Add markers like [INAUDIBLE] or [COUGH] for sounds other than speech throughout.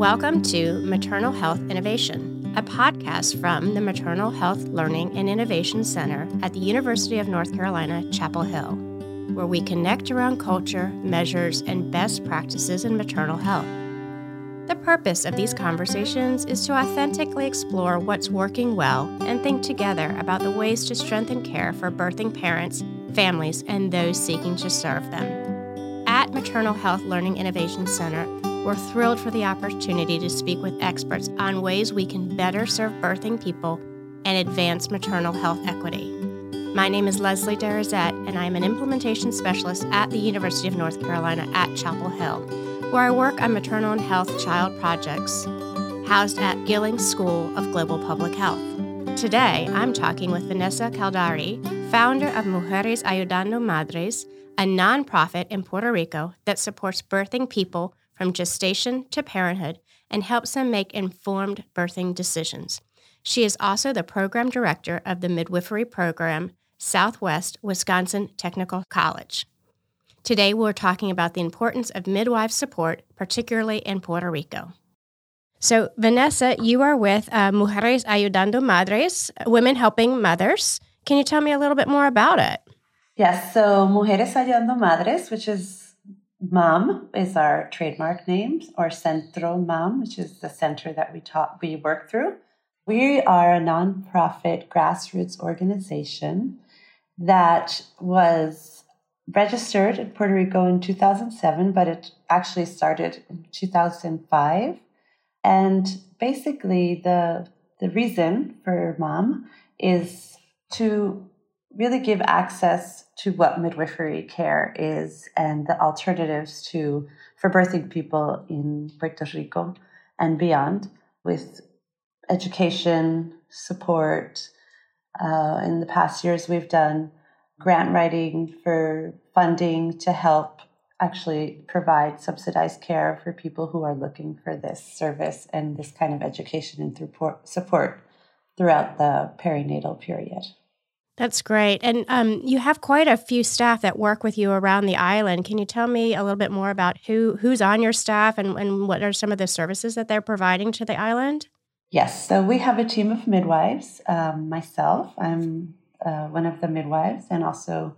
Welcome to Maternal Health Innovation, a podcast from the Maternal Health Learning and Innovation Center at the University of North Carolina, Chapel Hill, where we connect around culture, measures, and best practices in maternal health. The purpose of these conversations is to authentically explore what's working well and think together about the ways to strengthen care for birthing parents, families, and those seeking to serve them. At Maternal Health Learning Innovation Center, we're thrilled for the opportunity to speak with experts on ways we can better serve birthing people and advance maternal health equity. My name is Leslie Derazette, and I am an implementation specialist at the University of North Carolina at Chapel Hill, where I work on maternal and health child projects housed at Gillings School of Global Public Health. Today, I'm talking with Vanessa Caldari, founder of Mujeres Ayudando Madres, a nonprofit in Puerto Rico that supports birthing people from gestation to parenthood and helps them make informed birthing decisions. She is also the program director of the midwifery program, Southwest Wisconsin Technical College. Today, we're talking about the importance of midwife support, particularly in Puerto Rico. So, Vanessa, you are with uh, Mujeres Ayudando Madres, Women Helping Mothers. Can you tell me a little bit more about it? Yes, so Mujeres Ayudando Madres, which is MAM is our trademark name, or Centro MAM, which is the center that we taught we work through. We are a nonprofit grassroots organization that was registered in Puerto Rico in 2007, but it actually started in 2005. And basically, the the reason for MAM is to really give access to what midwifery care is and the alternatives to for birthing people in Puerto Rico and beyond with education support. Uh, in the past years, we've done grant writing for funding to help actually provide subsidized care for people who are looking for this service and this kind of education and support throughout the perinatal period. That's great. And um, you have quite a few staff that work with you around the island. Can you tell me a little bit more about who who's on your staff and, and what are some of the services that they're providing to the island? Yes. So we have a team of midwives. Um, myself, I'm uh, one of the midwives and also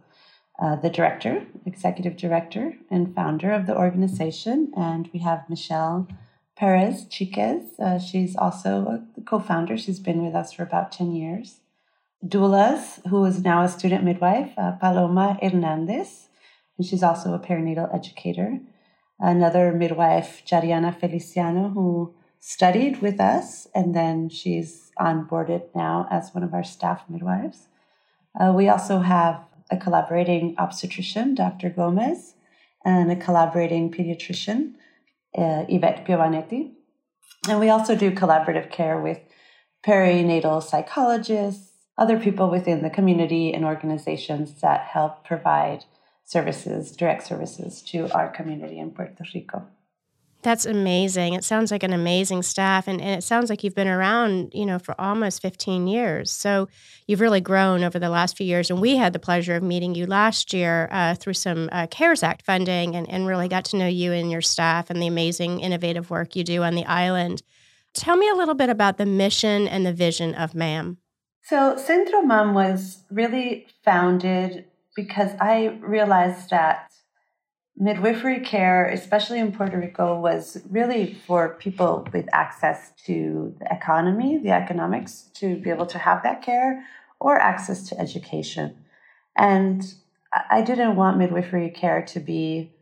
uh, the director, executive director, and founder of the organization. And we have Michelle Perez Chiquez. Uh, she's also a co founder. She's been with us for about 10 years doulas, who is now a student midwife, uh, Paloma Hernandez, and she's also a perinatal educator. Another midwife, Jariana Feliciano, who studied with us, and then she's onboarded now as one of our staff midwives. Uh, we also have a collaborating obstetrician, Dr. Gomez, and a collaborating pediatrician, uh, Yvette Piovanetti. And we also do collaborative care with perinatal psychologists, other people within the community and organizations that help provide services, direct services to our community in Puerto Rico. That's amazing. It sounds like an amazing staff and, and it sounds like you've been around, you know, for almost 15 years. So you've really grown over the last few years. And we had the pleasure of meeting you last year uh, through some uh, CARES Act funding and, and really got to know you and your staff and the amazing innovative work you do on the island. Tell me a little bit about the mission and the vision of MAM. So Centro Mam was really founded because I realized that midwifery care, especially in Puerto Rico, was really for people with access to the economy, the economics, to be able to have that care, or access to education. And I didn't want midwifery care to be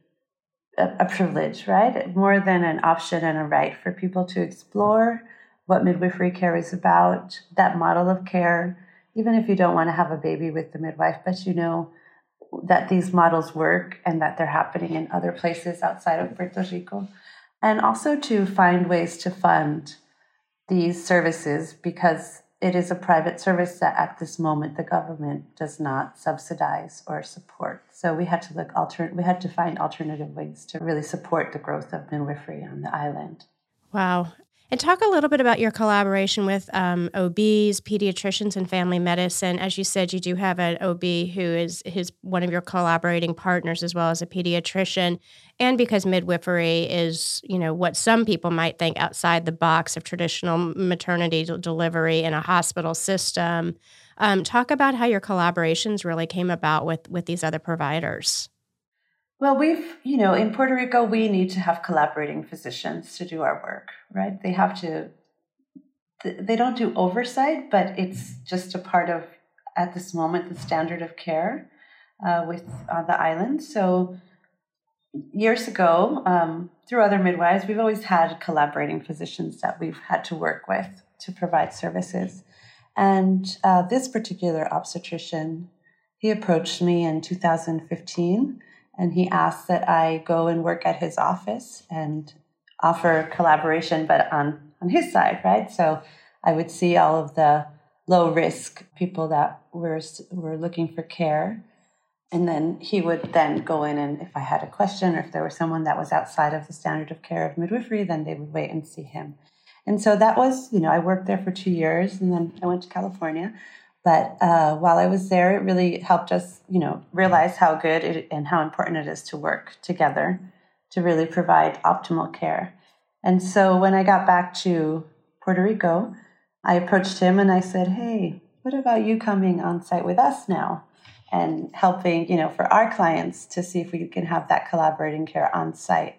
a, a privilege, right? More than an option and a right for people to explore what midwifery care is about, that model of care, even if you don't want to have a baby with the midwife, but you know that these models work and that they're happening in other places outside of Puerto Rico. And also to find ways to fund these services because it is a private service that at this moment the government does not subsidize or support. So we had to look alternate we had to find alternative ways to really support the growth of midwifery on the island. Wow. And talk a little bit about your collaboration with um, OBs, pediatricians, and family medicine. As you said, you do have an OB who is who's one of your collaborating partners, as well as a pediatrician. And because midwifery is, you know, what some people might think outside the box of traditional maternity delivery in a hospital system. Um, talk about how your collaborations really came about with with these other providers. Well, we've, you know, in Puerto Rico, we need to have collaborating physicians to do our work, right? They have to, they don't do oversight, but it's just a part of, at this moment, the standard of care uh, with on the island. So years ago, um, through other midwives, we've always had collaborating physicians that we've had to work with to provide services. And uh, this particular obstetrician, he approached me in 2015 and he asked that I go and work at his office and offer collaboration, but on, on his side, right? So I would see all of the low risk people that were, were looking for care. And then he would then go in and if I had a question or if there was someone that was outside of the standard of care of midwifery, then they would wait and see him. And so that was, you know, I worked there for two years and then I went to California. But uh, while I was there, it really helped us, you know, realize how good it, and how important it is to work together to really provide optimal care. And so when I got back to Puerto Rico, I approached him and I said, "Hey, what about you coming on site with us now and helping, you know, for our clients to see if we can have that collaborating care on site?"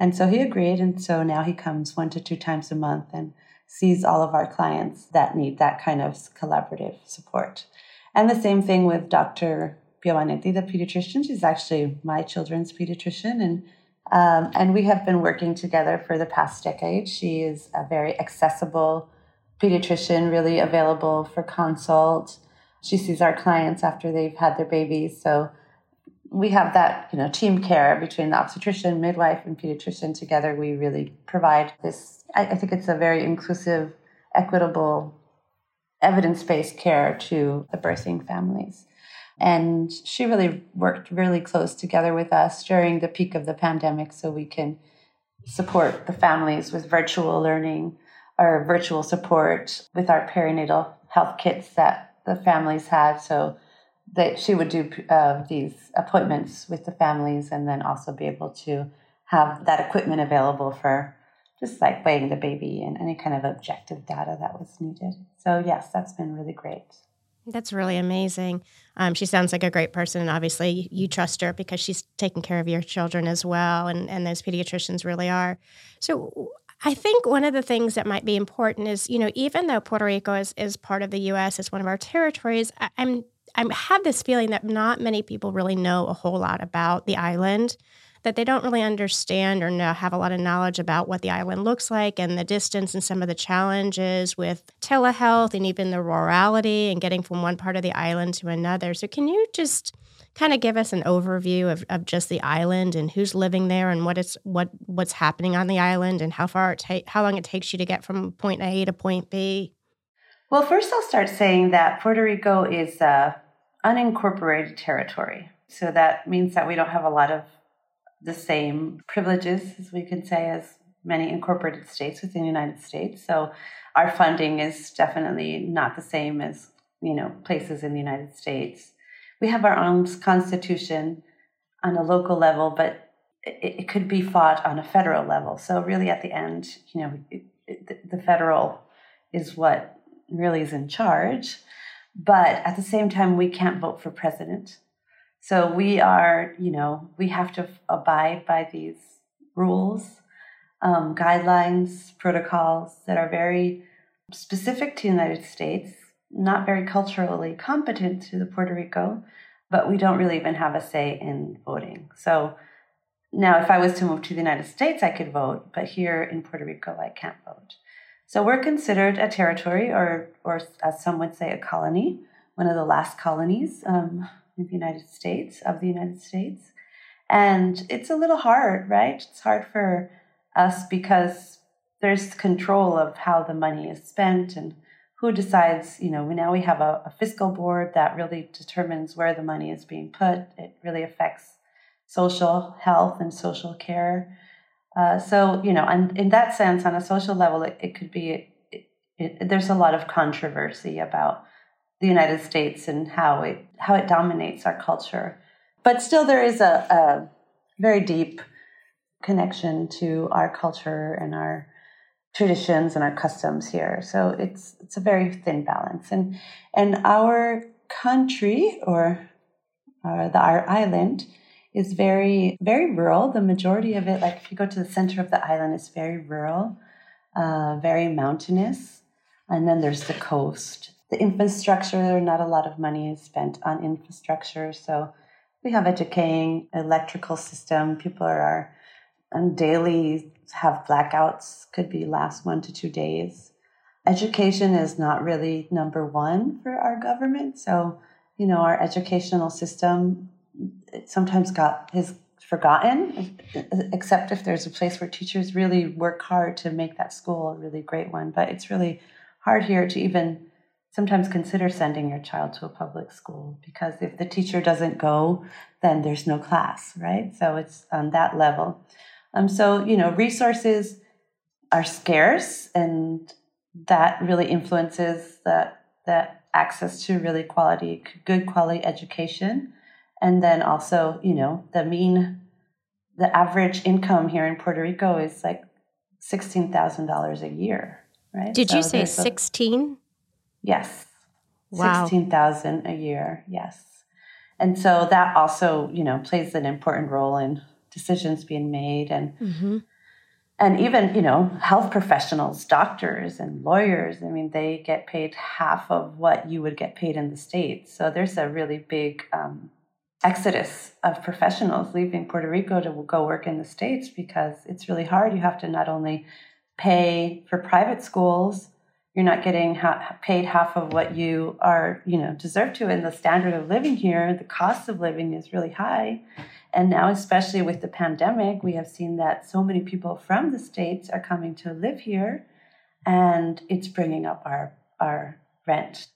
And so he agreed, and so now he comes one to two times a month and sees all of our clients that need that kind of collaborative support. And the same thing with Dr. Piovanetti, the pediatrician. She's actually my children's pediatrician, and um, and we have been working together for the past decade. She is a very accessible pediatrician, really available for consult. She sees our clients after they've had their babies, so we have that you know team care between the obstetrician, midwife, and pediatrician together. We really provide this I, I think it's a very inclusive, equitable, evidence based care to the birthing families. And she really worked really close together with us during the peak of the pandemic so we can support the families with virtual learning or virtual support with our perinatal health kits that the families had. So that she would do uh, these appointments with the families and then also be able to have that equipment available for just like weighing the baby and any kind of objective data that was needed. So, yes, that's been really great. That's really amazing. Um, she sounds like a great person, and obviously you trust her because she's taking care of your children as well, and, and those pediatricians really are. So, I think one of the things that might be important is, you know, even though Puerto Rico is, is part of the U.S., is one of our territories, I, I'm I have this feeling that not many people really know a whole lot about the island that they don't really understand or know, have a lot of knowledge about what the island looks like and the distance and some of the challenges with telehealth and even the rurality and getting from one part of the island to another. So, can you just kind of give us an overview of, of just the island and who's living there and what it's what what's happening on the island and how far it take how long it takes you to get from point A to point B? Well, first I'll start saying that Puerto Rico is a unincorporated territory. So that means that we don't have a lot of the same privileges, as we can say, as many incorporated states within the United States. So our funding is definitely not the same as you know places in the United States. We have our own constitution on a local level, but it, it could be fought on a federal level. So really, at the end, you know, it, it, the federal is what really is in charge. But at the same time, we can't vote for president. So we are, you know, we have to abide by these rules, um, guidelines, protocols that are very specific to the United States, not very culturally competent to the Puerto Rico, but we don't really even have a say in voting. So now, if I was to move to the United States, I could vote, but here in Puerto Rico, I can't vote. So we're considered a territory, or, or as some would say, a colony, one of the last colonies. Um, in the United States, of the United States. And it's a little hard, right? It's hard for us because there's control of how the money is spent and who decides, you know, now we have a, a, fiscal board that really determines where the money is being put. It really affects social health and social care. Uh, so, you know, and in that sense, on a social level, it, it could be, it, it, there's a lot of controversy about the United States and how it, how it dominates our culture. But still, there is a, a very deep connection to our culture and our traditions and our customs here. So it's it's a very thin balance, and and our country or uh, the, our island is very very rural. The majority of it, like if you go to the center of the island, is very rural, uh, very mountainous, and then there's the coast. The infrastructure, not a lot of money is spent on infrastructure, so we have a decaying electrical system. People are on daily have blackouts, could be last one to two days. Education is not really number one for our government. So, you know, our educational system sometimes got is forgotten, except if there's a place where teachers really work hard to make that school a really great one. But it's really hard here to even sometimes consider sending your child to a public school because if the teacher doesn't go, then there's no class, right? So it's on that level. Um, so, you know, resources are scarce and that really influences the, the access to really quality, good quality education. And then also, you know, the mean, the average income here in Puerto Rico is like $16,000 a year, right? Did so you say 16? Yes. Wow. 16,000 a year. Yes. And so that also, you know, plays an important role in decisions being made and mm-hmm. and even you know health professionals doctors and lawyers i mean they get paid half of what you would get paid in the states so there's a really big um, exodus of professionals leaving puerto rico to go work in the states because it's really hard. You have to not only pay for private schools you're not getting ha- paid half of what you are you know deserve to and the standard of living here the cost of living is really high. And now, especially with the pandemic, we have seen that so many people from the States are coming to live here, and it's bringing up our, our rent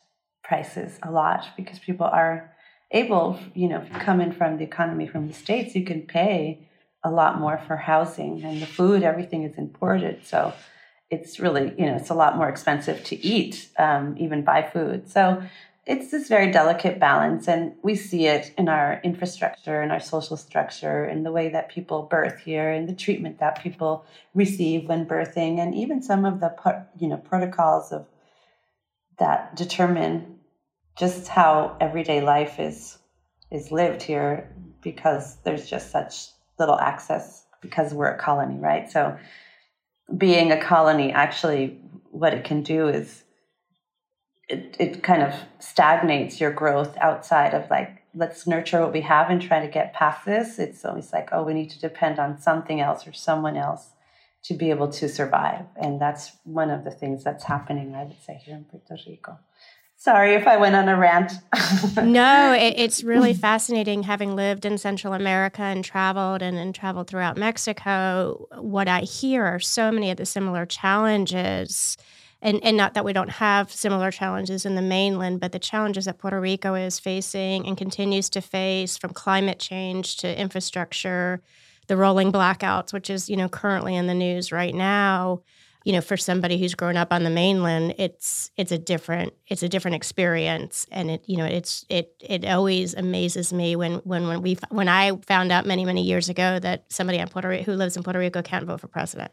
prices a lot because people are able, you know, in from the economy from the States, you can pay a lot more for housing and the food, everything is imported. So it's really, you know, it's a lot more expensive to eat, um, even buy food. So it's this very delicate balance and we see it in our infrastructure and our social structure in the way that people birth here and the treatment that people receive when birthing and even some of the you know protocols of that determine just how everyday life is is lived here because there's just such little access because we're a colony right? So being a colony actually what it can do is it, it kind of stagnates your growth outside of like let's nurture what we have and try to get past this. It's always like oh we need to depend on something else or someone else to be able to survive. And that's one of the things that's happening i would say here in puerto rico sorry if i went on a rant [LAUGHS] no it, it's really fascinating having lived in central america and traveled and, and traveled throughout mexico what i hear are so many of the similar challenges and, and not that we don't have similar challenges in the mainland, but the challenges that Puerto Rico is facing and continues to face from climate change to infrastructure, the rolling blackouts, which is, you know, currently in the news right now. You know, for somebody who's grown up on the mainland, it's it's a different it's a different experience, and it you know it's it it always amazes me when when when we when I found out many many years ago that somebody on Puerto Rico who lives in Puerto Rico can't vote for president.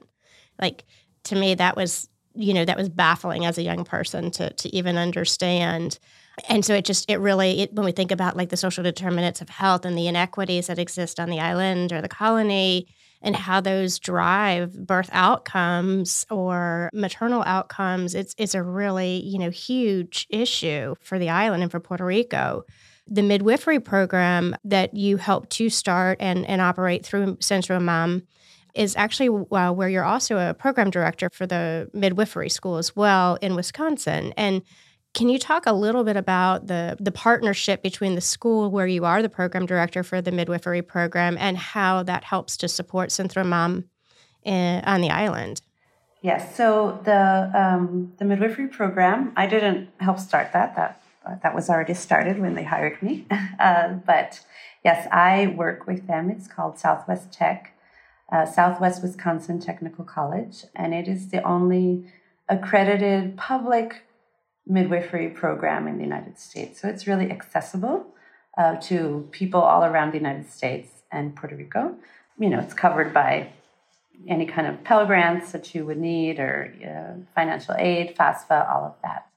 Like to me, that was you know that was baffling as a young person to to even understand and so it just it really it, when we think about like the social determinants of health and the inequities that exist on the island or the colony and how those drive birth outcomes or maternal outcomes it's it's a really you know huge issue for the island and for Puerto Rico the midwifery program that you helped to start and, and operate through Centro Mam is actually uh, where you're also a program director for the midwifery school as well in Wisconsin. And can you talk a little bit about the the partnership between the school where you are the program director for the midwifery program and how that helps to support Centro Mam in, on the island? Yes. So the um, the midwifery program, I didn't help start that. That that was already started when they hired me. [LAUGHS] Uh, but yes, I work with them. It's called Southwest Tech uh, Southwest Wisconsin Technical College, and it is the only accredited public midwifery program in the United States. So it's really accessible uh, to people all around the United States and Puerto Rico. You know, it's covered by any kind of Pell Grants that you would need or uh, financial aid, FAFSA, all of that.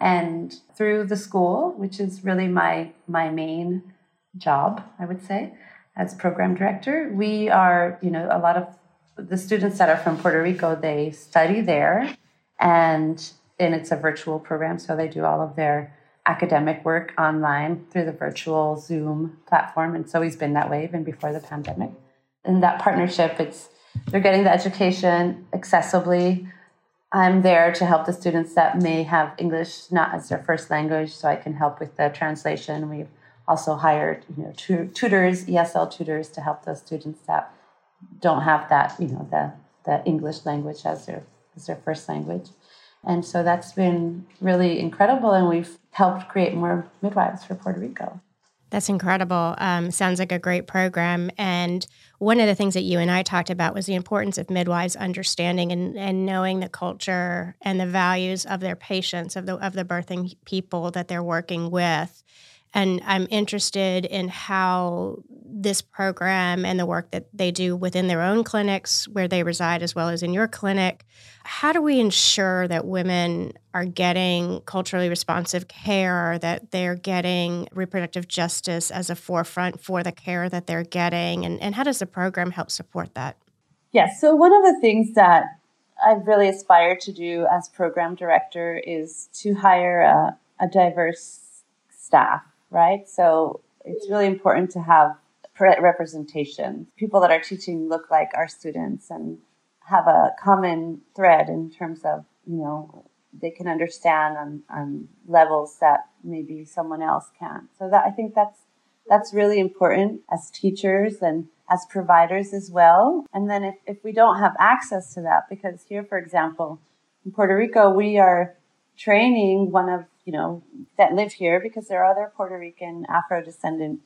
And through the school, which is really my, my main job, I would say, as program director, we are, you know, a lot of the students that are from Puerto Rico, they study there and and it's a virtual program, so they do all of their academic work online through the virtual Zoom platform. And so he's been that way even before the pandemic. In that partnership, it's they're getting the education accessibly. I'm there to help the students that may have English not as their first language, so I can help with the translation. We've also hired you know tutors, ESL tutors, to help those students that don't have that you know the the English language as their as their first language. And so that's been really incredible, and we've helped create more midwives for Puerto Rico. That's incredible. Um, sounds like a great program. And one of the things that you and I talked about was the importance of midwives understanding and, and knowing the culture and the values of their patients, of the of the birthing people that they're working with. And I'm interested in how this program and the work that they do within their own clinics where they reside, as well as in your clinic. How do we ensure that women are getting culturally responsive care, that they're getting reproductive justice as a forefront for the care that they're getting? And, and how does the program help support that? Yes. So, one of the things that I've really aspired to do as program director is to hire a, a diverse staff right? So it's really important to have representation. People that are teaching look like our students and have a common thread in terms of, you know, they can understand on, on levels that maybe someone else can't. So that I think that's that's really important as teachers and as providers as well. And then if, if we don't have access to that, because here, for example, in Puerto Rico, we are training one of you know, that live here because there are other Puerto Rican Afro descendant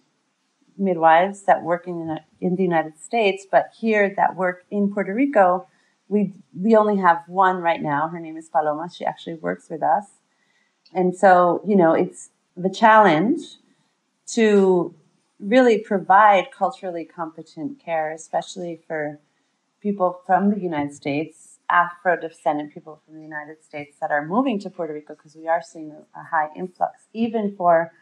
midwives that work in the, in the United States, but here that work in Puerto Rico, we we only have one right now. Her name is Paloma. She actually works with us, and so you know it's the challenge to really provide culturally competent care, especially for people from the United States Afro descendant people from the United States that are moving to Puerto Rico because we are seeing a, high influx, even for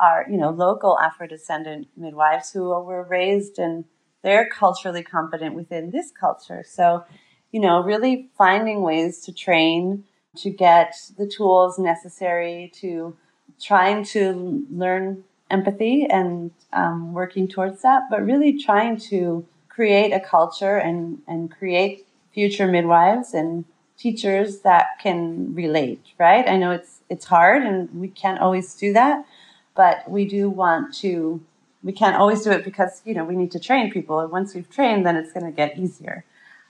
our you know local Afro descendant midwives who were raised and they're culturally competent within this culture. So, you know, really finding ways to train to get the tools necessary to trying to learn empathy and um, working towards that, but really trying to create a culture and, and create future midwives and teachers that can relate, right? I know it's it's hard and we can't always do that, but we do want to we can't always do it because, you know, we need to train people and once we've trained then it's going to get easier.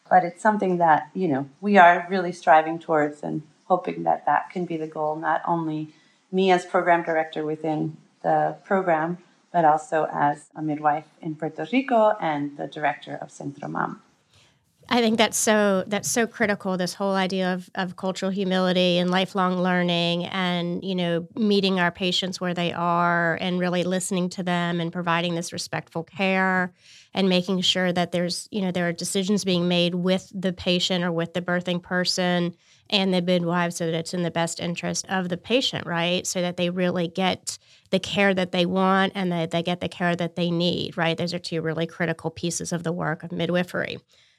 But it's something that, you know, we are really striving towards and hoping that that can be the goal not only me as program director within the program, but also as a midwife in Puerto Rico and the director of Centro Mam. I think that's so that's so critical. This whole idea of, of cultural humility and lifelong learning, and you know, meeting our patients where they are, and really listening to them, and providing this respectful care, and making sure that there's you know there are decisions being made with the patient or with the birthing person and the midwife, so that it's in the best interest of the patient, right? So that they really get the care that they want and that they get the care that they need, right? Those are two really critical pieces of the work of midwifery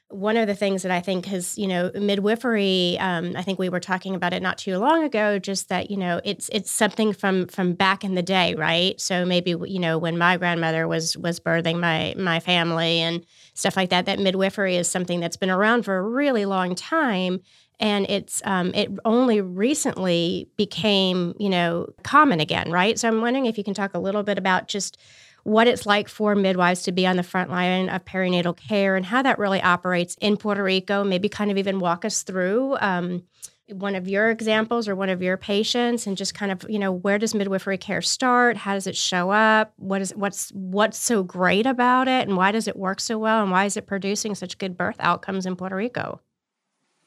one of the things that I think has, you know, midwifery. Um, I think we were talking about it not too long ago. Just that, you know, it's it's something from from back in the day, right? So maybe you know when my grandmother was was birthing my my family and stuff like that. That midwifery is something that's been around for a really long time, and it's um, it only recently became you know common again, right? So I'm wondering if you can talk a little bit about just what it's like for midwives to be on the front line of perinatal care and how that really operates in Puerto Rico. Maybe kind of even walk us through um, one of your examples or one of your patients and just kind of you know where does midwifery care start? How does it show up? What is what's what's so great about it? And why does it work so well? And why is it producing such good birth outcomes in puerto rico?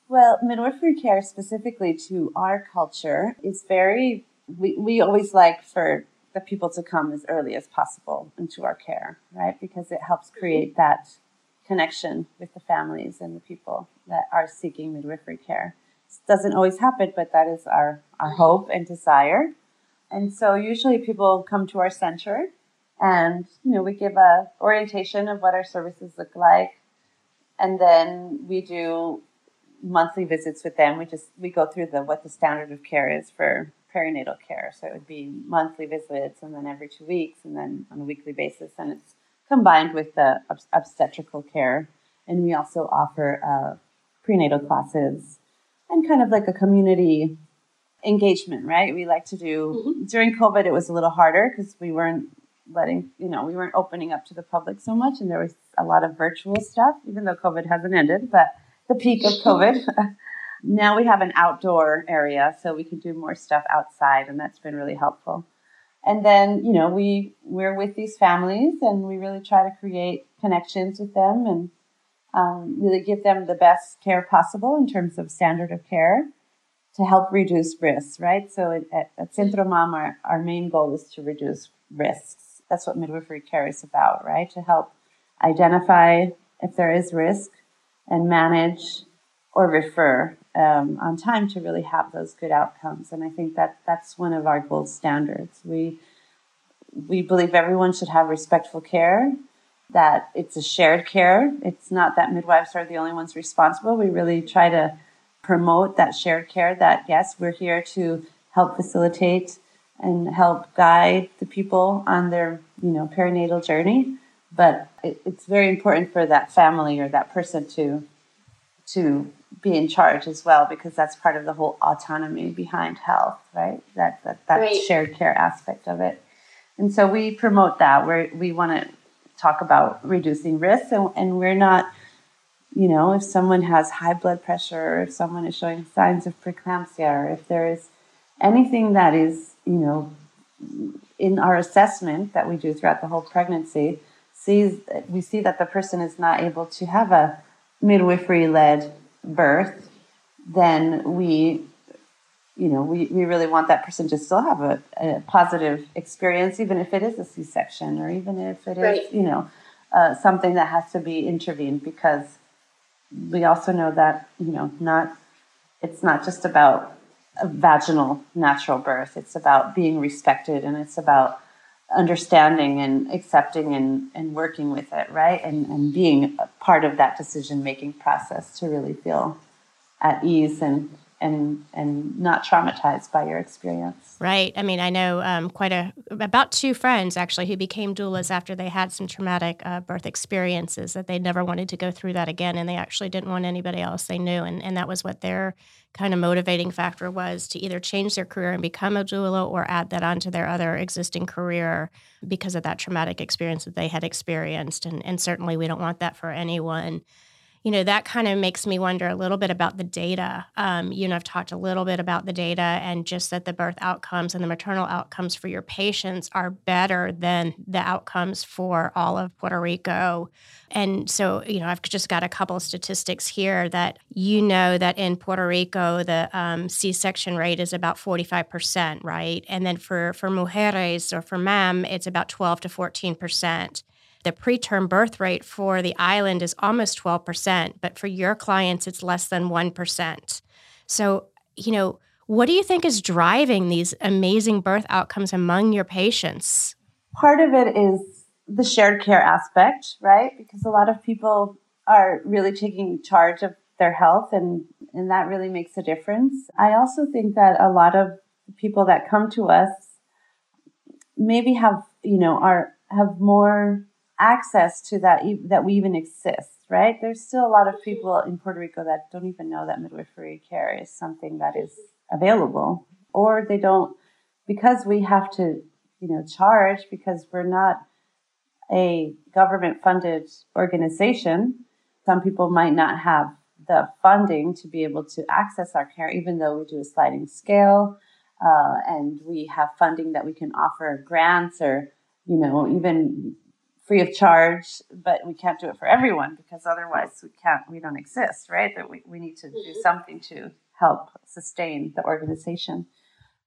Well midwifery care specifically to our culture is very we, we always like for the people to come as early as possible into our care right because it helps create that connection with the families and the people that are seeking midwifery care doesn't always happen, but that is our, our hope and desire. And so usually people come to our center and, you know, we give a orientation of what our services look like. And then we do monthly visits with them. We just, we go through the, what the standard of care is for perinatal care. So it would be monthly visits and then every two weeks and then on a weekly basis. And it's combined with the obstetrical care. And we also offer uh, prenatal classes and kind of like a community engagement, right? We like to do mm-hmm. during COVID, it was a little harder because we weren't letting, you know, we weren't opening up to the public so much, and there was a lot of virtual stuff, even though COVID hasn't ended, but the peak of COVID. [LAUGHS] now we have an outdoor area, so we can do more stuff outside, and that's been really helpful. And then, you know, we we're with these families, and we really try to create connections with them and um, really give them the best care possible in terms of standard of care to help reduce risks, right? So at, at Centro Mam, our, our main goal is to reduce risks. That's what midwifery care is about, right? To help identify if there is risk and manage or refer um, on time to really have those good outcomes. And I think that that's one of our gold standards. We we believe everyone should have respectful care that it's a shared care. It's not that midwives are the only ones responsible. We really try to promote that shared care that, yes, we're here to help facilitate and help guide the people on their, you know, perinatal journey. But it, it's very important for that family or that person to to be in charge as well because that's part of the whole autonomy behind health, right? That that, that right. shared care aspect of it. And so we promote that. we we want to talk about reducing risks, and, and we're not you know, if someone has high blood pressure, or if someone is showing signs of preeclampsia, or if there is anything that is, you know, in our assessment that we do throughout the whole pregnancy, sees we see that the person is not able to have a midwifery led birth, then we you know, we, we really want that person to still have a, a positive experience, even if it is a C section or even if it is, right. you know, uh, something that has to be intervened because we also know that, you know, not, it's not just about a vaginal natural birth, it's about being respected and it's about understanding and accepting and, and working with it, right? And, and being part of that decision making process to really feel at ease and and and not traumatized by your experience. Right. I mean, I know um, quite a about two friends actually who became doulas after they had some traumatic uh, birth experiences that they never wanted to go through that again, and they actually didn't want anybody else they knew, and and that was what their kind of motivating factor was to either change their career and become a doula or add that onto their other existing career because of that traumatic experience that they had experienced, and and certainly we don't want that for anyone you know, that kind of makes me wonder a little bit about the data. Um, you know, I've talked a little bit about the data and just that the birth outcomes and the maternal outcomes for your patients are better than the outcomes for all of Puerto Rico. And so, you know, I've just got a couple of statistics here that you know that in Puerto Rico, the um, C section rate is about 45%, right? And then for, for mujeres or for MAM, it's about 12 to 14%. The preterm birth rate for the island is almost 12%, but for your clients, it's less than 1%. So, you know, what do you think is driving these amazing birth outcomes among your patients? Part of it is the shared care aspect, right? Because a lot of people are really taking charge of their health and and that really makes a difference. I also think that a lot of people that come to us maybe have, you know, are have more access to that that we even exist right? There's still a lot of people in puerto rico that don't even know that midwifery care is something that is available or they don't because we have to you know charge because we're not a government funded organization some people might not have the funding to be able to access our care, even though we do a sliding scale uh, and we have funding that we can offer grants or, you know, even free of charge, but we can't do it for everyone because otherwise we can't, we don't exist, right? That we, we need to do mm-hmm. something to help sustain the organization.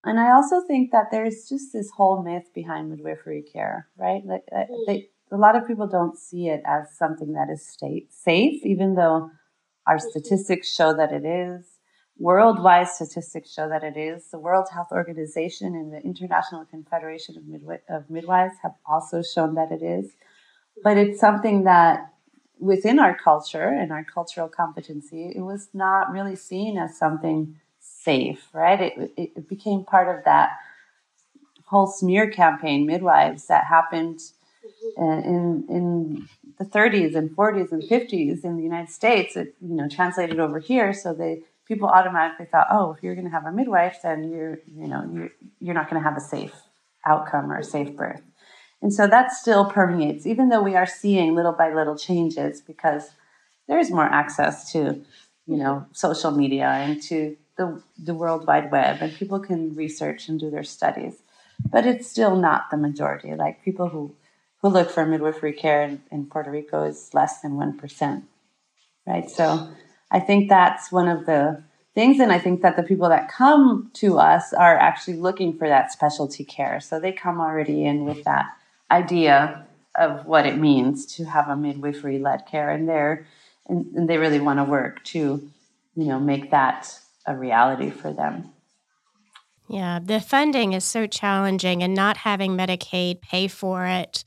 And I also think that there's just this whole myth behind midwifery care, right? Like uh, mm. they, a lot of people don't see it as something that is state safe, even though our mm-hmm. statistics show that it is. Worldwide statistics show that it is. The World Health Organization and the International Confederation of, Midwi- of Midwives have also shown that it is. But it's something that within our culture and our cultural competency, it was not really seen as something safe, right? It, it became part of that whole smear campaign, midwives, that happened uh, in in the 30s and 40s and 50s in the United States. It you know translated over here, so they people automatically thought, oh, if you're going to have a midwife, then you're you know you're you're not going to have a safe outcome or a safe birth. And so that still permeates, even though we are seeing little by little changes because there's more access to, you know, mm-hmm. social media and to the, the World Wide Web, and people can research and do their studies. But it's still not the majority. Like people who, who look for midwifery care in, in Puerto Rico is less than 1%. Right. So I think that's one of the things. And I think that the people that come to us are actually looking for that specialty care. So they come already in with that idea of what it means to have a midwifery led care. And they're, and, and they really want to work to, you know, make that a reality for them. Yeah, the funding is so challenging, and not having Medicaid pay for it.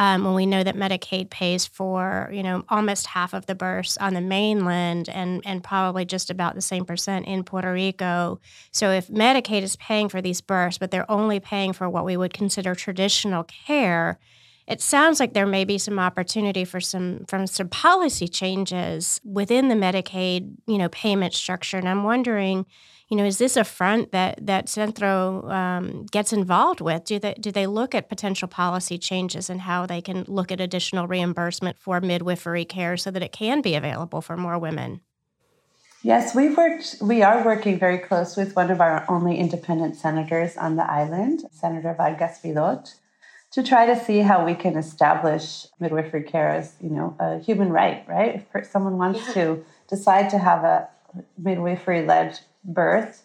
Um, when we know that Medicaid pays for, you know, almost half of the births on the mainland and, and probably just about the same percent in Puerto Rico. So if Medicaid is paying for these births, but they're only paying for what we would consider traditional care, it sounds like there may be some opportunity for some from some policy changes within the Medicaid, you know, payment structure. And I'm wondering, you know, is this a front that that Centro um, gets involved with? Do they do they look at potential policy changes and how they can look at additional reimbursement for midwifery care so that it can be available for more women? Yes, we've worked. We are working very close with one of our only independent senators on the island, Senator Vargas Vidot to try to see how we can establish midwifery care as you know a human right right if someone wants yeah. to decide to have a midwifery led birth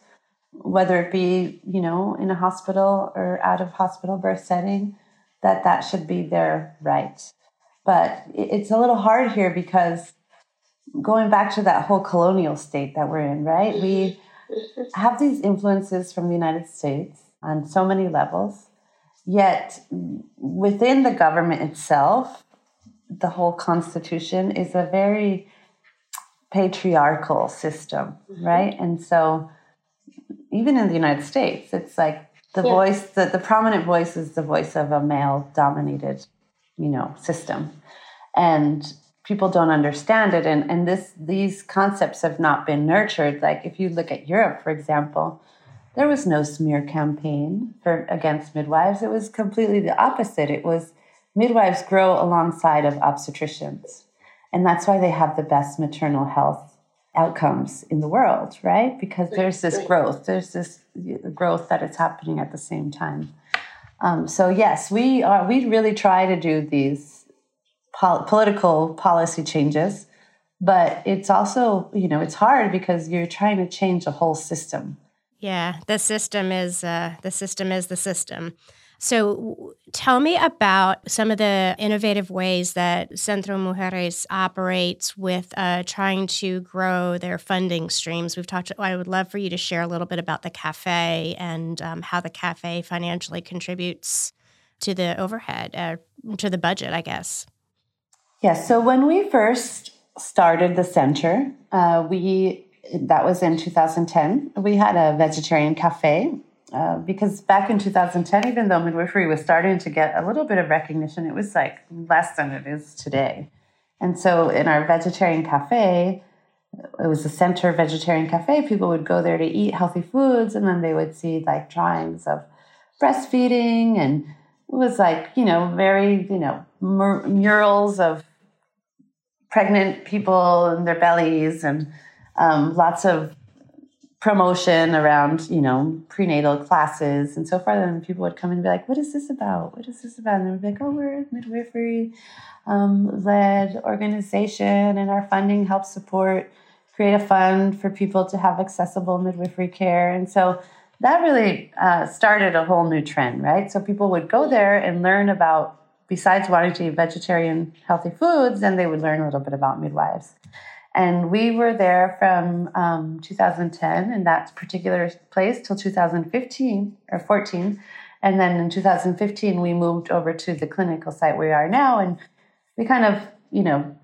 whether it be you know in a hospital or out of hospital birth setting that that should be their right. But it's a little hard here because going back to that whole colonial state that we're in right? We have these influences from the united states on so many levels. Yet within the government itself, the whole constitution is a very patriarchal system, mm-hmm. right? And so even in the United States, it's like the yeah. voice, the, the prominent voice is the voice of a male dominated, you know, system. And people don't understand it. And, and this these concepts have not been nurtured. Like if you look at Europe, for example, there was no smear campaign for against midwives. It was completely the opposite. It was midwives grow alongside of obstetricians. And that's why they have the best maternal health outcomes in the world, right? Because there's this growth, there's this growth that is happening at the same time. Um, so yes, we are. We really try to do these pol- political policy changes, but it's also you know it's hard because you're trying to change a whole system yeah, the system is uh, the system is the system. So, tell me about some of the innovative ways that Centro Mujeres operates with uh, trying to grow their funding streams. We've talked. I would love for you to share a little bit about the cafe and um, how the cafe financially contributes to the overhead, uh, to the budget, I guess. Yes. So when we first started the center, uh, we that was in 2010. We had a vegetarian cafe uh, because back in 2010, even though midwifery was starting to get a little bit of recognition, it was like less than it is today. And so in our vegetarian cafe, it was a center vegetarian cafe. People would go there to eat healthy foods, and then they would see like drawings of breastfeeding, and it was like you know very you know mur- murals of pregnant people and their bellies and um, lots of promotion around, you know, prenatal classes and so forth. And people would come and be like, what is this about? What is this about? And they would be like, oh, we're a midwifery um, led organization and our funding helps support, create a fund for people to have accessible midwifery care. And so that really uh, started a whole new trend, right? So people would go there and learn about, besides wanting to eat vegetarian healthy foods, then they would learn a little bit about midwives. And we were there from um, 2010 in that particular place till 2015 or 14. And then in 2015, we moved over to the clinical site where we are now. And we kind of, you know,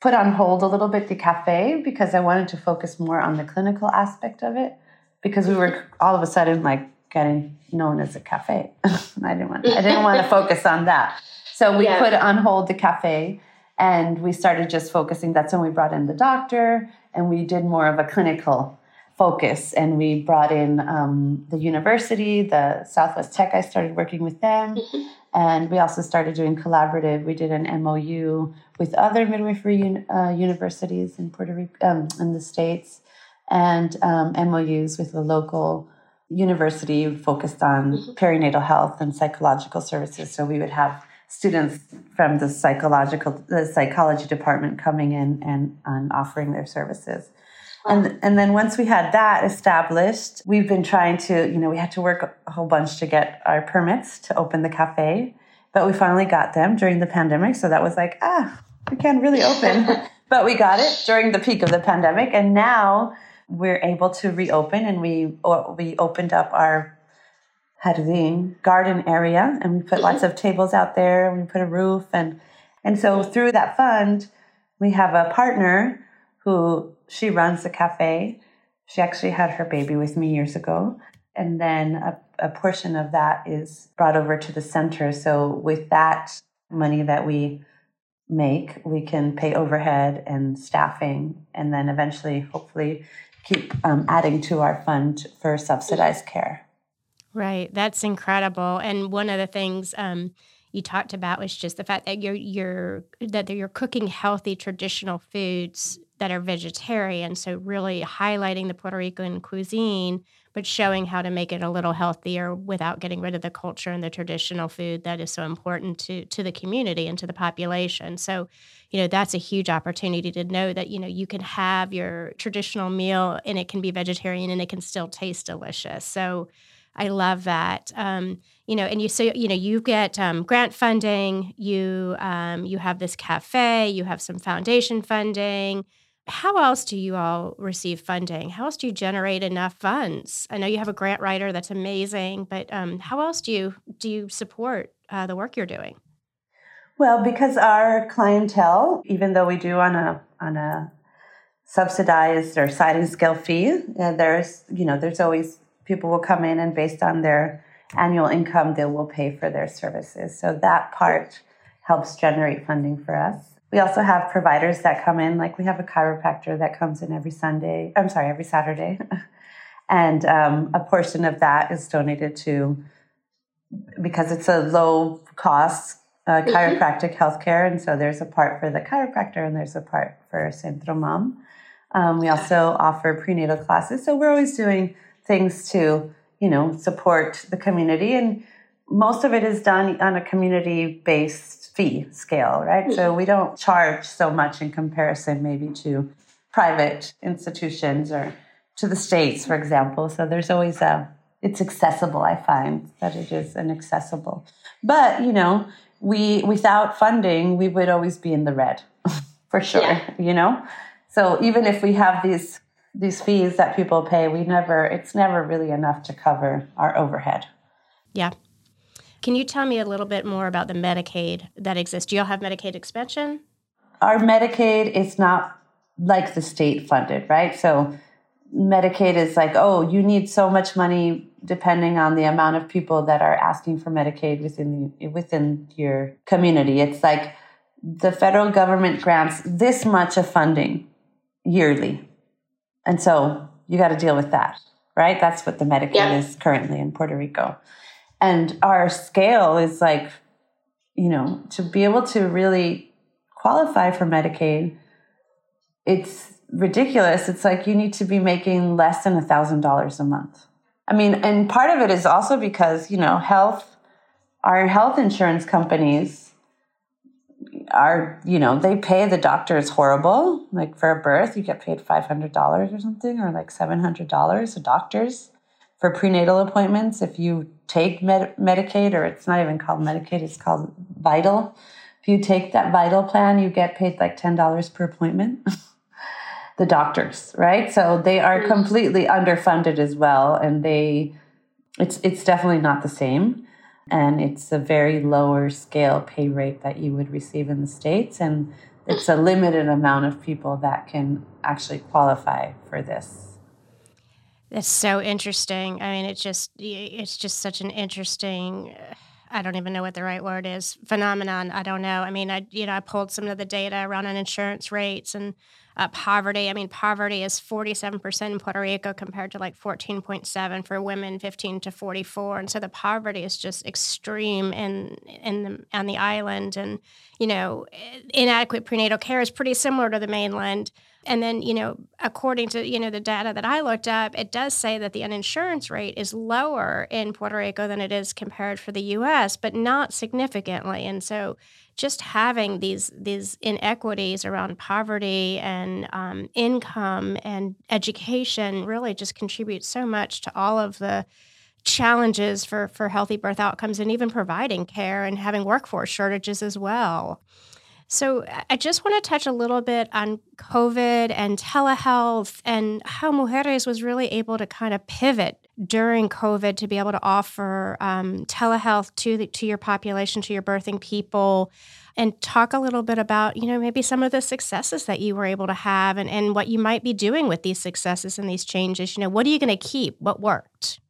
put on hold a little bit the cafe because I wanted to focus more on the clinical aspect of it because we were all of a sudden like getting known as a cafe. [LAUGHS] I didn't want I didn't want to focus on that. So we yeah. put on hold the cafe and we started just focusing. That's when we brought in the doctor and we did more of a clinical focus. And we brought in um, the university, the Southwest Tech. I started working with them. Mm-hmm. And we also started doing collaborative. We did an MOU with other midwifery un- uh, universities in Puerto Rico, um, in the States, and um, MOUs with the local university focused on mm-hmm. perinatal health and psychological services. So we would have students from the psychological the psychology department coming in and, and offering their services. And, and then once we had that established, we've been trying to, you know, we had to work a whole bunch to get our permits to open the cafe, but we finally got them during the pandemic. So that was like, ah, we can't really open, [LAUGHS] but we got it during the peak of the pandemic. And now we're able to reopen and we, we opened up our jardín garden area and we put mm-hmm. lots of tables out there and we put a roof and and so through that fund we have a partner who she runs the cafe. She actually had her baby with me years ago and then a, a portion of that is brought over to the center. So with that money that we make we can pay overhead and staffing and then eventually hopefully keep um, adding to our fund for subsidized care Right. That's incredible. And one of the things um, you talked about was just the fact that you're you're that you're cooking healthy traditional foods that are vegetarian. So really highlighting the Puerto Rican cuisine, but showing how to make it a little healthier without getting rid of the culture and the traditional food that is so important to to the community and to the population. So, you know, that's a huge opportunity to know that, you know, you can have your traditional meal and it can be vegetarian and it can still taste delicious. So I love that. Um, you know, and you say, you know, you get um, grant funding, you um, you have this cafe, you have some foundation funding. How else do you all receive funding? How else do you generate enough funds? I know you have a grant writer that's amazing, but um, how else do you do you support uh, the work you're doing? Well, because our clientele, even though we do on a on a subsidized or sliding scale fee, uh, there's you know there's always people will come in and based on their annual income, they will pay for their services. So that part helps generate funding for us. We also have providers that come in, like we have a chiropractor that comes in every Sunday, I'm sorry, every Saturday. [LAUGHS] and um, a portion of that is donated to, because it's a low cost uh, mm-hmm. chiropractic healthcare. And so there's a part for the chiropractor and there's a part for Centro Mam. Um, we also offer prenatal classes. So we're always doing things to, you know, support the community. And most of it is done on a community based fee scale, right? Mm-hmm. So we don't charge so much in comparison maybe to private institutions or to the states, for example. So there's always a, it's accessible, I find that it is an accessible. But, you know, we, without funding, we would always be in the red [LAUGHS] for sure, yeah. you know? So even if we have these these fees that people pay, we never, it's never really enough to cover our overhead. Yeah. Can you tell me a little bit more about the Medicaid that exists? Do y'all have Medicaid expansion? Our Medicaid is not like the state funded, right? So Medicaid is like, oh, you need so much money depending on the amount of people that are asking for Medicaid within the, within your community. It's like the federal government grants this much of funding yearly and so you got to deal with that, right? That's what the Medicaid yeah. is currently in Puerto Rico. And our scale is like, you know, to be able to really qualify for Medicaid, it's ridiculous. It's like you need to be making less than a thousand dollars a month. I mean, and part of it is also because, you know, health, our health insurance companies are, you know, they pay the doctors horrible. Like for a birth, you get paid $500 or something, or like $700 a doctors for prenatal appointments. If you take Med- Medicaid, or it's not even called Medicaid, it's called Vital. If you take that Vital plan, you get paid like $10 per appointment. [LAUGHS] the doctors, right? So they are mm-hmm. completely underfunded as well, and they it's it's definitely not the same, and it's a very lower scale pay rate that you would receive in the states, and it's a limited amount of people that can actually qualify for this. That's so interesting. I mean, it's just it's just such an interesting. I don't even know what the right word is. Phenomenon. I don't know. I mean, I you know I pulled some of the data around on insurance rates and uh, poverty. I mean, poverty is 47% in Puerto Rico compared to like 14.7 for women, 15 to 44. And so the poverty is just extreme in in the, on the island. And you know, inadequate prenatal care is pretty similar to the mainland. And then, you know, according to, you know, the data that I looked up, it does say that the uninsurance rate is lower in Puerto Rico than it is compared for the US, but not significantly. And so just having these these inequities around poverty and um, income and education really just contributes so much to all of the challenges for for healthy birth outcomes and even providing care and having workforce shortages as well. So I just want to touch a little bit on COVID and telehealth and how Mujeres was really able to kind of pivot during COVID to be able to offer um, telehealth to the, to your population, to your birthing people, and talk a little bit about you know maybe some of the successes that you were able to have and, and what you might be doing with these successes and these changes. You know, what are you going to keep? What worked?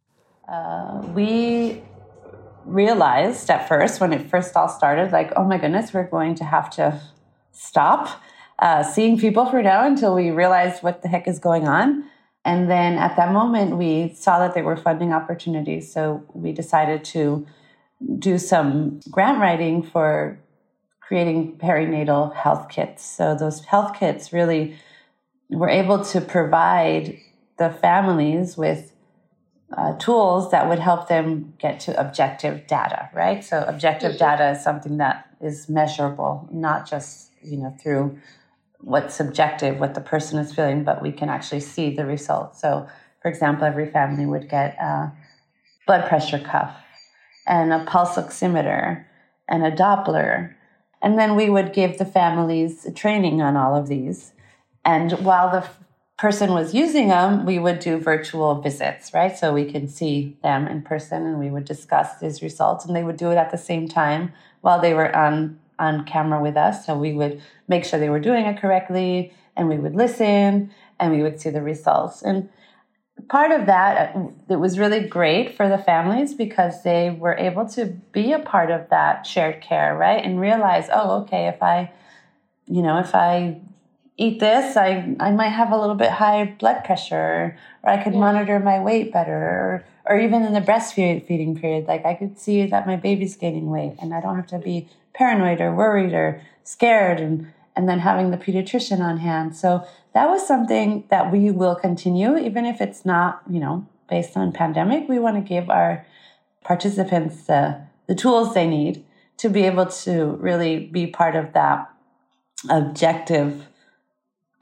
Uh, we realized at first when it first all started, like, oh my goodness, we're going to have to stop uh, seeing people [LAUGHS] for now until we realize what the heck is going on. And then at that moment, we saw that there were funding opportunities. So we decided to do some grant writing for creating perinatal health kits. So those health kits really were able to provide the families with uh, tools that would help them get to objective data, right? So objective data is something that is measurable, not just you know through what's subjective, what the person is feeling, but we can actually see the results. So, for example, every family would get a blood pressure cuff and a pulse oximeter and a Doppler. And then we would give the families training on all of these. And while the person was using them, we would do virtual visits, right? So we can see them in person and we would discuss these results. And they would do it at the same time while they were on on camera with us. So we would make sure they were doing it correctly and we would listen and we would see the results. And part of that, it was really great for the families because they were able to be a part of that shared care, right? And realize, oh, okay, if I, you know, if I eat this, I, I might have a little bit high blood pressure, or I could yeah. monitor my weight better, or, or even in the breastfeeding period, like I could see that my baby's gaining weight and I don't have to be paranoid or worried or scared and and then having the pediatrician on hand. So that was something that we will continue, even if it's not, you know, based on pandemic. We want to give our participants the, the tools they need to be able to really be part of that objective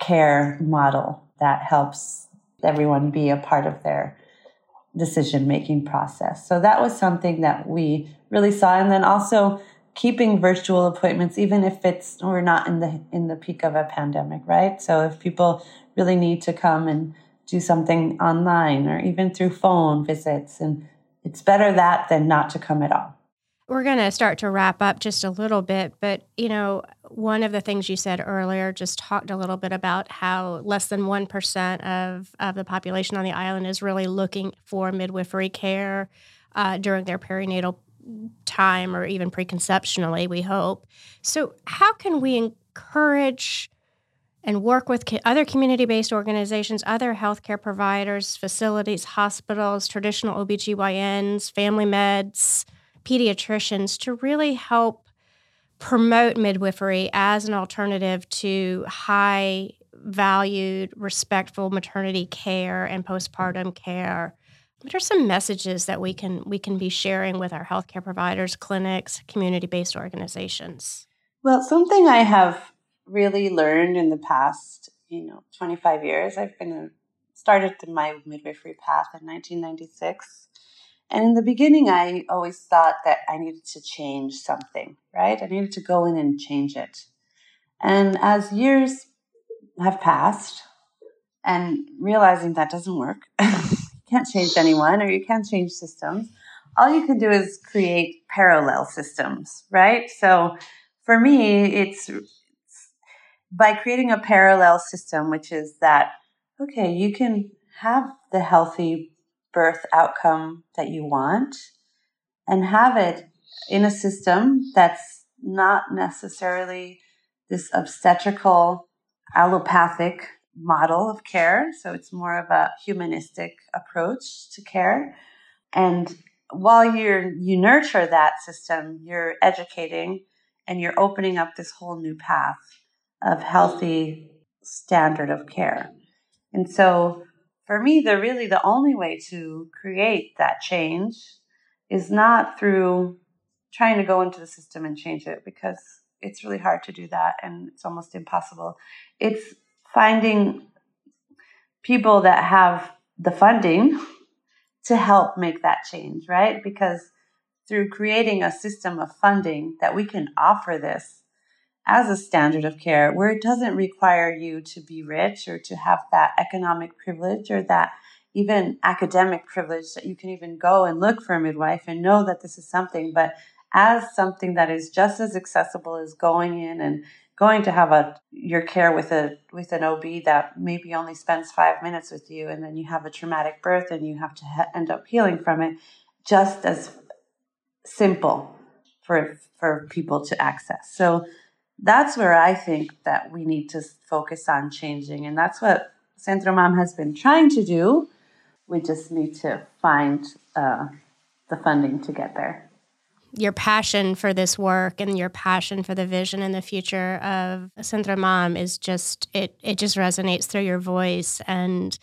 care model that helps everyone be a part of their decision making process. So that was something that we really saw. And then also keeping virtual appointments even if it's we're not in the in the peak of a pandemic right so if people really need to come and do something online or even through phone visits and it's better that than not to come at all we're going to start to wrap up just a little bit but you know one of the things you said earlier just talked a little bit about how less than 1% of, of the population on the island is really looking for midwifery care uh, during their perinatal time or even preconceptionally, we hope. So, how can we encourage and work with other community based organizations, other healthcare providers, facilities, hospitals, traditional OBGYNs, family meds, pediatricians to really help promote midwifery as an alternative to high valued, respectful maternity care and postpartum care, what are some messages that we can we can be sharing with our healthcare providers, clinics, community-based organizations? Well, something I have really learned in the past, you know, 25 years, I've been uh, started my midwifery path in 1996. And in the beginning, I always thought that I needed to change something, right? I needed to go in and change it. And as years have passed and realizing that doesn't work, [LAUGHS] you can't change anyone or you can't change systems. All you can do is create parallel systems, right? So for me, it's, by creating a parallel system, which is that, okay, you can have the healthy birth outcome that you want and have it in a system that's not necessarily this obstetrical allopathic model of care. So it's more of a humanistic approach to care. And while you're, you nurture that system, you're educating and you're opening up this whole new path of healthy standard of care. And so for me, the really the only way to create that change is not through trying to go into the system and change it because it's really hard to do that and it's almost impossible. It's finding people that have the funding to help make that change, right? Because through creating a system of funding that we can offer this as a standard of care where it doesn't require you to be rich or to have that economic privilege or that even academic privilege that you can even go and look for a midwife and know that this is something, but as something that is just as accessible as going in and going to have a your care with a with an OB that maybe only spends five minutes with you, and then you have a traumatic birth and you have to end up healing from it, just as simple for for people to access. So that's where I think that we need to focus on changing, and that's what Centro Mam has been trying to do. We just need to find uh, the funding to get there your passion for this work and your passion for the vision and the future of Centro Mam is just it it just resonates through your voice and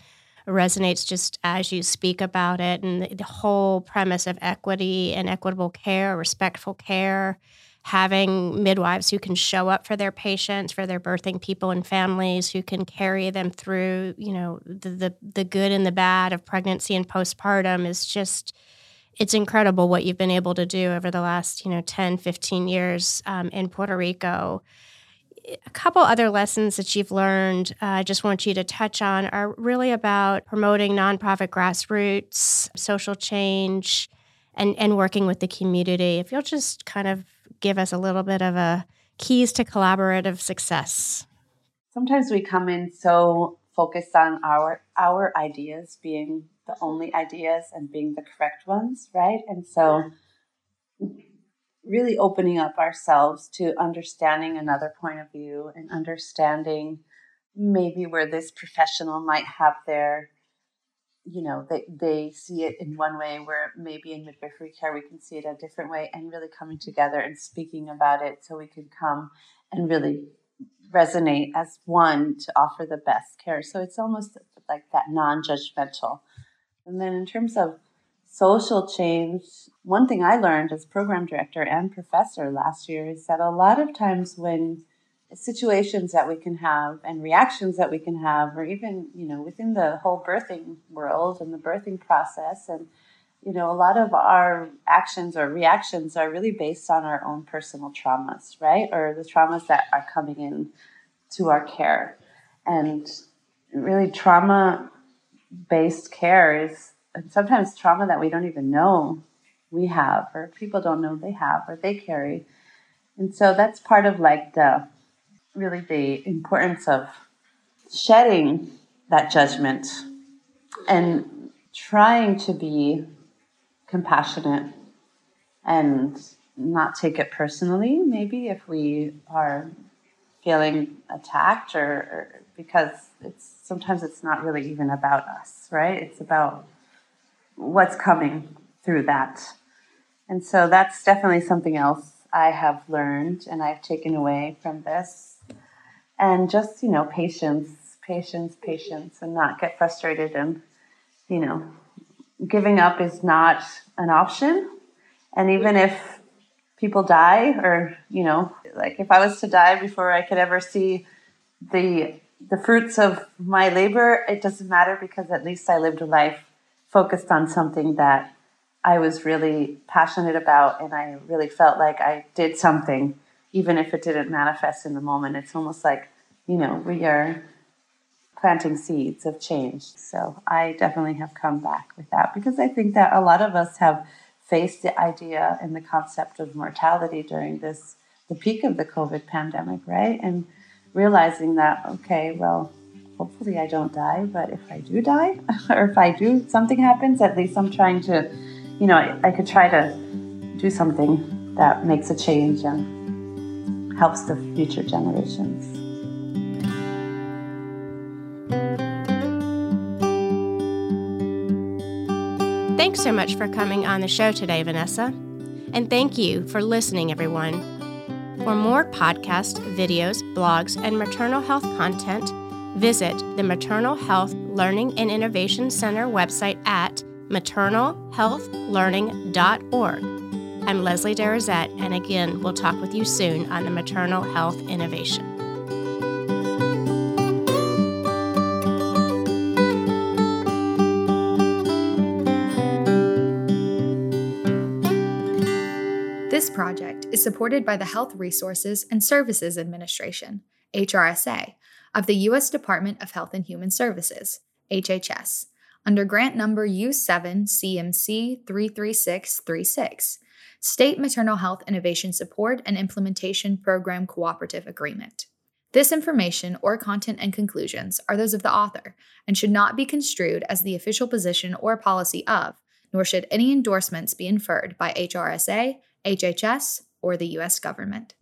resonates just as you speak about it and the whole premise of equity and equitable care, respectful care, having midwives who can show up for their patients, for their birthing people and families, who can carry them through, you know, the the, the good and the bad of pregnancy and postpartum is just it's incredible what you've been able to do over the last you know 10 15 years um, in puerto rico. A couple other lessons that you've learned uh, i just want you to touch on are really about promoting nonprofit grassroots social change and, and working with the community. If you'll just kind of give us a little bit of a keys to collaborative success sometimes we come in so focused on our our ideas being the only ideas and being the correct ones, right? And so really opening up ourselves to understanding another point of view and understanding maybe where this professional might have their you know they, they see it in one way where maybe in midwifery care we can see it a different way and really coming together and speaking about it so we can come and really resonate as one to offer the best care. So it's almost like that non-judgmental. And then in terms of social change, one thing I learned as program director and professor last year is that a lot of times when situations that we can have and reactions that we can have, or even, you know, within the whole birthing world and the birthing process, and, you know, a lot of our actions or reactions are really based on our own personal traumas, right? Or the traumas that are coming in to our care. And really, trauma based care is sometimes trauma that we don't even know we have, or people don't know they have, or they carry. And so that's part of like the really the importance of shedding that judgment and trying to be compassionate and not take it personally, maybe if we are feeling attacked or, or because it's sometimes it's not really even about us, right? It's about what's coming through that. And so that's definitely something else I have learned and I've taken away from this. And just, you know, patience, patience, patience, and not get frustrated. And, you know, giving up is not an option. And even if people die, or, you know, like if I was to die before I could ever see the the fruits of my labor, it doesn't matter because at least I lived a life focused on something that I was really passionate about and I really felt like I did something, even if it didn't manifest in the moment. It's almost like, you know, we are planting seeds of change. So I definitely have come back with that because I think that a lot of us have faced the idea and the concept of mortality during this the peak of the COVID pandemic, right? And realizing that okay, well, hopefully I don't die, but if I do die [LAUGHS] or if I do something happens, at least I'm trying to, you know, I, I could try to do something that makes a change and helps the future generations. Thanks so much for coming on the show today, Vanessa. And thank you for listening, everyone. For more podcasts, videos, blogs, and maternal health content, visit the Maternal Health Learning and Innovation Center website at maternalhealthlearning.org. I'm Leslie Derazette, and again, we'll talk with you soon on the maternal health innovation. This project is supported by the Health Resources and Services Administration, HRSA, of the U.S. Department of Health and Human Services, HHS, under grant number U7 CMC 33636, State Maternal Health Innovation Support and Implementation Program Cooperative Agreement. This information or content and conclusions are those of the author and should not be construed as the official position or policy of, nor should any endorsements be inferred by HRSA HHS, or the U.S. government.